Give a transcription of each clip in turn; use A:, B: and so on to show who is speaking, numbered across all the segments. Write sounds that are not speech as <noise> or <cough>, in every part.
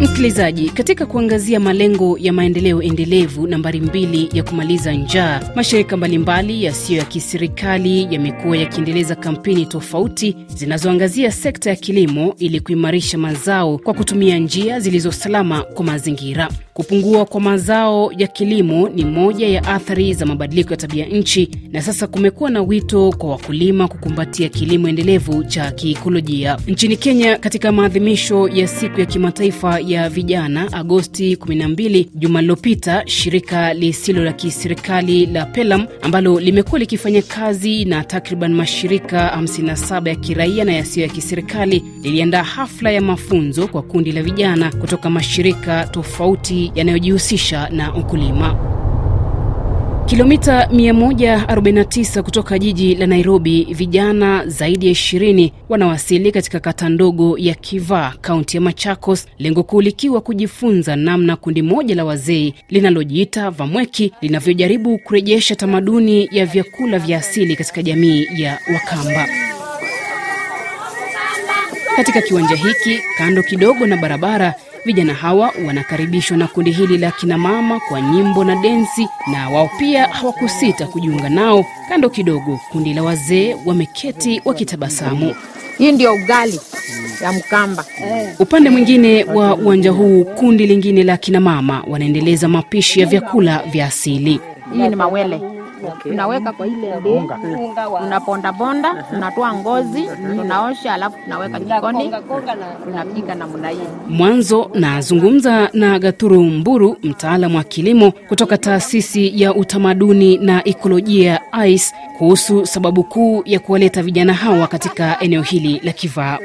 A: Msikilizaji, katika kuangazia malengo ya maendeleo endelevu nambari mbili ya kumaliza njaa, mashirika mbalimbali yasiyo ya kiserikali yamekuwa yakiendeleza kampeni tofauti zinazoangazia sekta ya kilimo ili kuimarisha mazao kwa kutumia njia zilizo salama kwa mazingira. Kupungua kwa mazao ya kilimo ni moja ya athari za mabadiliko ya tabia nchi, na sasa kumekuwa na wito kwa wakulima kukumbatia kilimo endelevu cha kiikolojia. Nchini Kenya, katika maadhimisho ya siku ya kimataifa ya vijana Agosti 12 juma lilopita, shirika lisilo la kiserikali la Pelam ambalo limekuwa likifanya kazi na takriban mashirika 57 ya kiraia na yasiyo ya kiserikali liliandaa hafla ya mafunzo kwa kundi la vijana kutoka mashirika tofauti yanayojihusisha na ukulima. Kilomita 149 kutoka jiji la Nairobi, vijana zaidi ya 20 wanawasili katika kata ndogo ya Kivaa, kaunti ya Machakos, lengo kuu likiwa kujifunza namna kundi moja la wazee linalojiita Vamweki linavyojaribu kurejesha tamaduni ya vyakula vya asili katika jamii ya Wakamba. Katika kiwanja hiki kando kidogo na barabara Vijana hawa wanakaribishwa na kundi hili la kinamama kwa nyimbo na densi, na wao pia hawakusita kujiunga nao. Kando kidogo, kundi la wazee wameketi wakitabasamu.
B: Hii ndio ugali ya Mkamba.
A: Upande mwingine wa uwanja huu, kundi lingine la kinamama wanaendeleza mapishi ya vyakula vya asili.
B: Hii ni mawele tunaweka kwa ile ndoo, tunapondabonda, tunatoa ngozi, tunaosha, alafu tunaweka jikoni, tunapika namna hii.
A: Mwanzo nazungumza na Gaturu Mburu, mtaalamu wa kilimo kutoka taasisi ya utamaduni na ekolojia ICE, kuhusu sababu kuu ya kuwaleta vijana hawa katika eneo hili la Kivaa.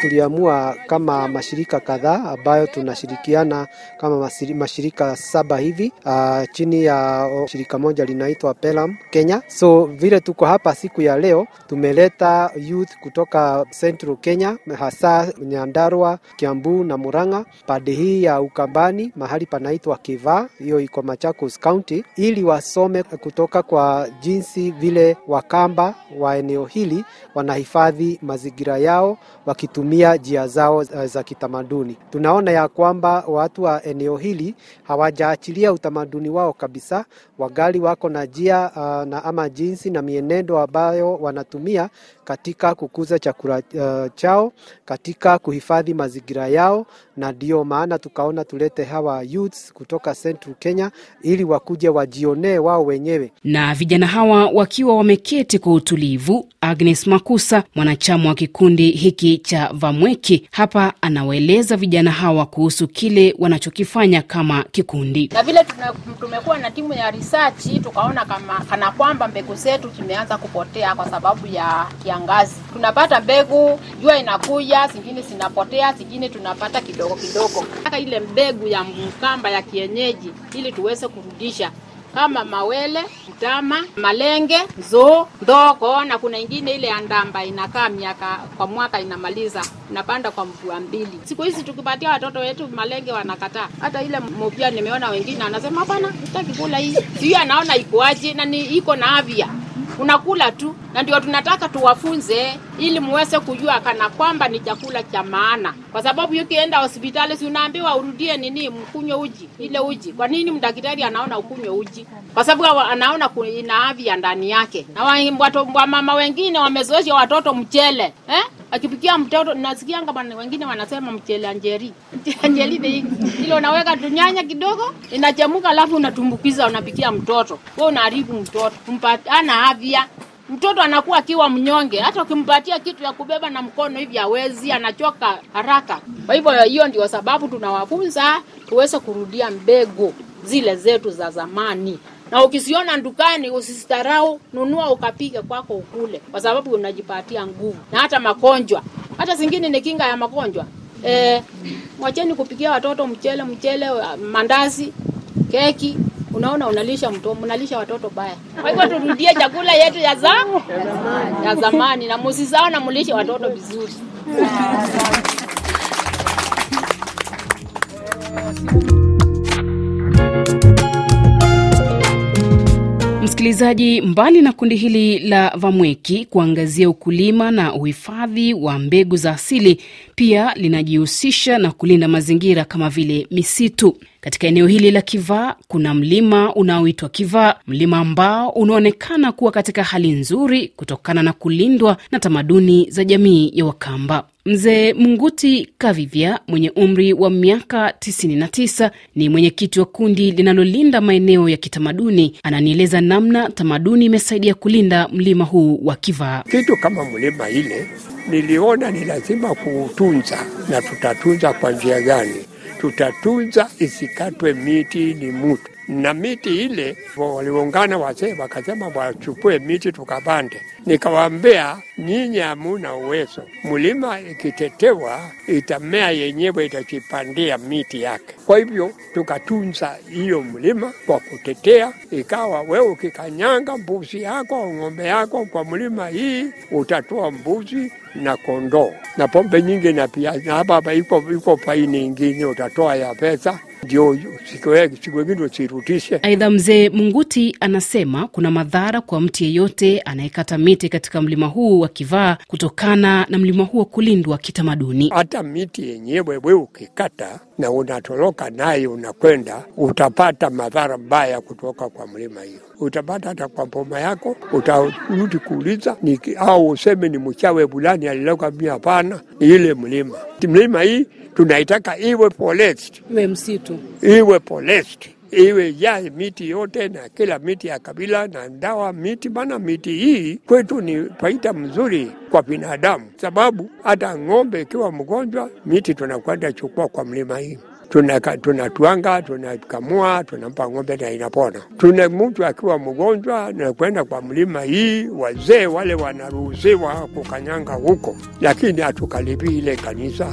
C: Tuliamua kama mashirika kadhaa ambayo tunashirikiana kama mashirika saba hivi uh, chini ya shirika moja linaitwa Pelam Kenya. So vile tuko hapa siku ya leo, tumeleta youth kutoka Central Kenya, hasa Nyandarua, Kiambu na Murang'a, pande hii ya Ukambani, mahali panaitwa Kiva, hiyo iko Machakos County, ili wasome kutoka kwa jinsi vile Wakamba wa eneo hili wanahifadhi mazingira yao wakitumia njia zao za kitamaduni. Tunaona ya kwamba watu wa eneo hili hawajaachilia utamaduni wao kabisa, wagali wako na njia uh, na ama jinsi na mienendo ambayo wanatumia katika kukuza chakula uh, chao, katika kuhifadhi mazingira yao, na ndio maana tukaona tulete hawa youths kutoka Central Kenya ili wakuje wajionee wao wenyewe.
A: Na vijana hawa wakiwa wameketi kwa utulivu, Agnes Makusa, mwanachama wa kikundi hiki cha Vamweki, hapa anawaeleza vijana hawa kuhusu kile wanachokifanya kama kikundi.
B: Na vile tumekuwa na timu ya research, tukaona kama kana kwamba mbegu zetu zimeanza kupotea kwa sababu ya kiangazi. Tunapata mbegu, jua inakuja, zingine zinapotea, zingine tunapata kidogo kidogo. mpaka ile mbegu ya mkamba ya kienyeji ili tuweze kurudisha kama mawele, mtama, malenge, zoo, ndogo na kuna ingine ile andamba inakaa miaka kwa mwaka inamaliza inapanda kwa mvua mbili. Siku hizi tukipatia watoto wetu malenge wanakataa. Hata ile mopia nimeona wengine anasema hapana, sitaki kula hii. Sijui anaona ikoaje na ni iko na afya unakula tu, na ndio tunataka tuwafunze ili muweze kujua kana kwamba ni chakula cha maana, kwa sababu ukienda hospitali si unaambiwa urudie nini, mkunywe uji, ile uji. Kwa nini mdaktari anaona ukunywe uji? Kwa sababu anaona ina afya ndani yake. Na wa mama wengine wamezoesha watoto mchele eh? Akipikia mtoto nasikia kama wengine wanasema mchele anjeri. Anjeri <laughs> ni ile unaweka tunyanya kidogo, inachemuka alafu unatumbukiza unapikia mtoto. Wewe unaharibu mtoto. Mpata ana afya. Mtoto anakuwa akiwa mnyonge, hata ukimpatia kitu ya kubeba na mkono hivi hawezi, anachoka haraka. Kwa hivyo hiyo ndio sababu tunawafunza tuweze kurudia mbegu zile zetu za zamani na ukisiona dukani usistarau, nunua ukapike kwako ukule, kwa sababu unajipatia nguvu. Na hata magonjwa, hata zingine ni kinga ya magonjwa. E, mwacheni kupikia watoto mchele, mchele, mandazi, keki. Unaona, unalisha mto, unalisha watoto baya. Kwa hivyo turudie chakula yetu ya za ya zamani, na musisahau na mulishe watoto vizuri.
A: Msikilizaji, mbali na kundi hili la Vamweki kuangazia ukulima na uhifadhi wa mbegu za asili, pia linajihusisha na kulinda mazingira kama vile misitu. Katika eneo hili la Kivaa kuna mlima unaoitwa Kivaa, mlima ambao unaonekana kuwa katika hali nzuri kutokana na kulindwa na tamaduni za jamii ya Wakamba. Mzee Munguti Kavivya mwenye umri wa miaka 99 ni mwenyekiti wa kundi linalolinda maeneo ya kitamaduni. Ananieleza namna tamaduni imesaidia kulinda mlima huu wa Kivaa.
D: Kitu kama mlima ile niliona ni lazima kuutunza, na tutatunza kwa njia gani? Tutatunza isikatwe miti ni mutu na miti ile waliungana wazee wakasema wachukue miti tukapande. Nikawaambia nyinyi hamuna uwezo, mlima ikitetewa itamea yenyewe, itajipandia miti yake. Kwa hivyo tukatunza hiyo mlima kwa kutetea, ikawa wewe ukikanyanga mbuzi yako au ng'ombe yako kwa mlima hii utatoa mbuzi na kondoo na pombe nyingi, na pia na hapa iko iko faini ingine utatoa ya pesa ndio siku usirudishe.
A: Aidha, mzee Munguti anasema kuna madhara kwa mtu yeyote anayekata miti katika mlima huu wa Kivaa kutokana na mlima huo kulindwa kitamaduni.
D: Hata miti yenyewe we ukikata na unatoroka naye unakwenda, utapata madhara mbaya kutoka kwa mlima hiyo. Utapata hata kwa mboma yako, utarudi kuuliza ni, au useme ni mchawe fulani aliloka mia. Hapana, ile mlima mlima hii tunaitaka iwe forest,
A: iwe msitu,
D: iwe forest, iwe ya miti yote na kila miti ya kabila na ndawa miti. Maana miti hii kwetu ni faida mzuri kwa binadamu, sababu hata ng'ombe ikiwa mgonjwa, miti tunakwenda chukua kwa mlima hii tunatwanga tunakamua tunampa ng'ombe na inapona. Tuna mtu akiwa mgonjwa na kwenda kwa mlima hii, wazee wale wanaruhusiwa kukanyanga huko, lakini hatukaribii ile kanisa.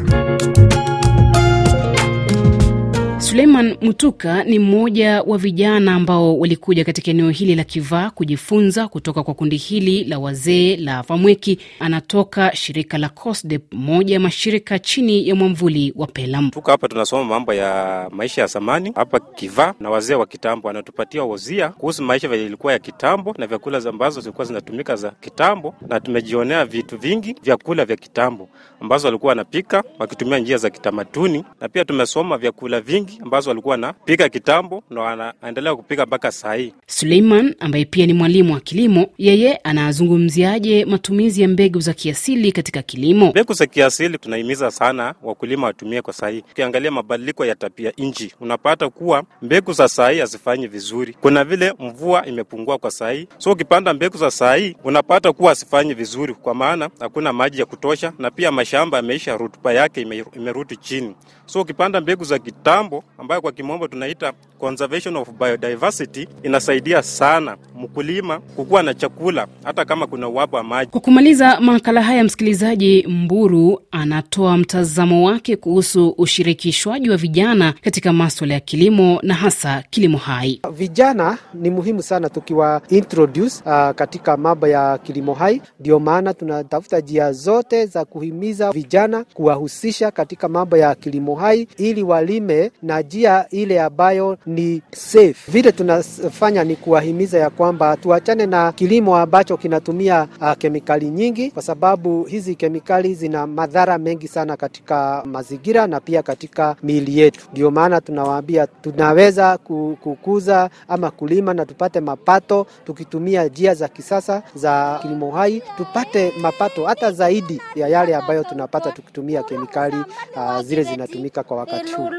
A: Suleiman Mutuka ni mmoja wa vijana ambao walikuja katika eneo hili la Kivaa kujifunza kutoka kwa kundi hili la wazee la Vamweki. Anatoka shirika la COSDEP, moja ya mashirika chini ya mwamvuli wa Pelam.
E: Tuko hapa tunasoma mambo ya maisha ya zamani hapa Kivaa, na wazee wa kitambo anatupatia wazia kuhusu maisha vile ilikuwa ya kitambo na vyakula ambazo zilikuwa zinatumika za kitambo, na tumejionea vitu vingi vyakula vya kitambo ambazo walikuwa wanapika wakitumia njia za kitamaduni, na pia tumesoma vyakula vingi ambazo walikuwa wanapika kitambo na wanaendelea kupika mpaka saa hii.
A: Suleiman ambaye pia ni mwalimu wa kilimo, yeye anazungumziaje matumizi ya mbegu za kiasili katika kilimo?
E: Mbegu za kiasili tunahimiza sana wakulima watumie kwa saa hii. Ukiangalia mabadiliko ya tabia nchi, unapata kuwa mbegu za saa hii hazifanyi vizuri. Kuna vile mvua imepungua kwa saa hii, so ukipanda mbegu za saa hii unapata kuwa hazifanyi vizuri, kwa maana hakuna maji ya kutosha, na pia mashamba yameisha, rutuba yake imerudi chini. So ukipanda mbegu za kitambo ambayo kwa kimombo tunaita conservation of biodiversity, inasaidia sana mkulima kukuwa na chakula hata kama kuna uhaba wa maji.
A: Kwa kumaliza makala haya, msikilizaji, Mburu anatoa mtazamo wake kuhusu ushirikishwaji wa vijana katika maswala ya kilimo na hasa kilimo hai.
C: Vijana ni muhimu sana tukiwa introduce uh, katika mambo ya kilimo hai. Ndio maana tunatafuta njia zote za kuhimiza vijana, kuwahusisha katika mambo ya kilimo hai ili walime na njia ile ambayo ni safe. Vile tunafanya ni kuwahimiza ya kwamba tuachane na kilimo ambacho kinatumia uh, kemikali nyingi, kwa sababu hizi kemikali zina madhara mengi sana katika mazingira na pia katika miili yetu. Ndio maana tunawaambia tunaweza kukuza ama kulima na tupate mapato tukitumia njia za kisasa za kilimo hai, tupate mapato hata zaidi ya yale ambayo tunapata tukitumia kemikali uh, zile zinatumika kwa wakati huu.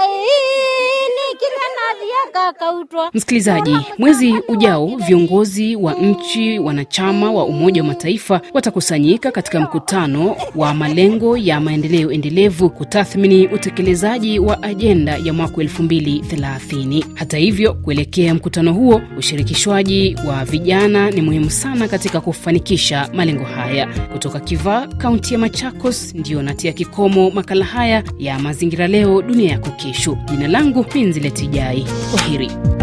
A: I Msikilizaji, mwezi ujao viongozi wa nchi wanachama wa Umoja wa Mataifa watakusanyika katika mkutano wa malengo ya maendeleo endelevu kutathmini utekelezaji wa ajenda ya mwaka 2030. Hata hivyo, kuelekea mkutano huo, ushirikishwaji wa vijana ni muhimu sana katika kufanikisha malengo haya. Kutoka Kivaa, kaunti ya Machakos, ndiyo natia kikomo makala haya ya Mazingira Leo Dunia Yako Kesho. Jina langu Minziletijai. Ohiri.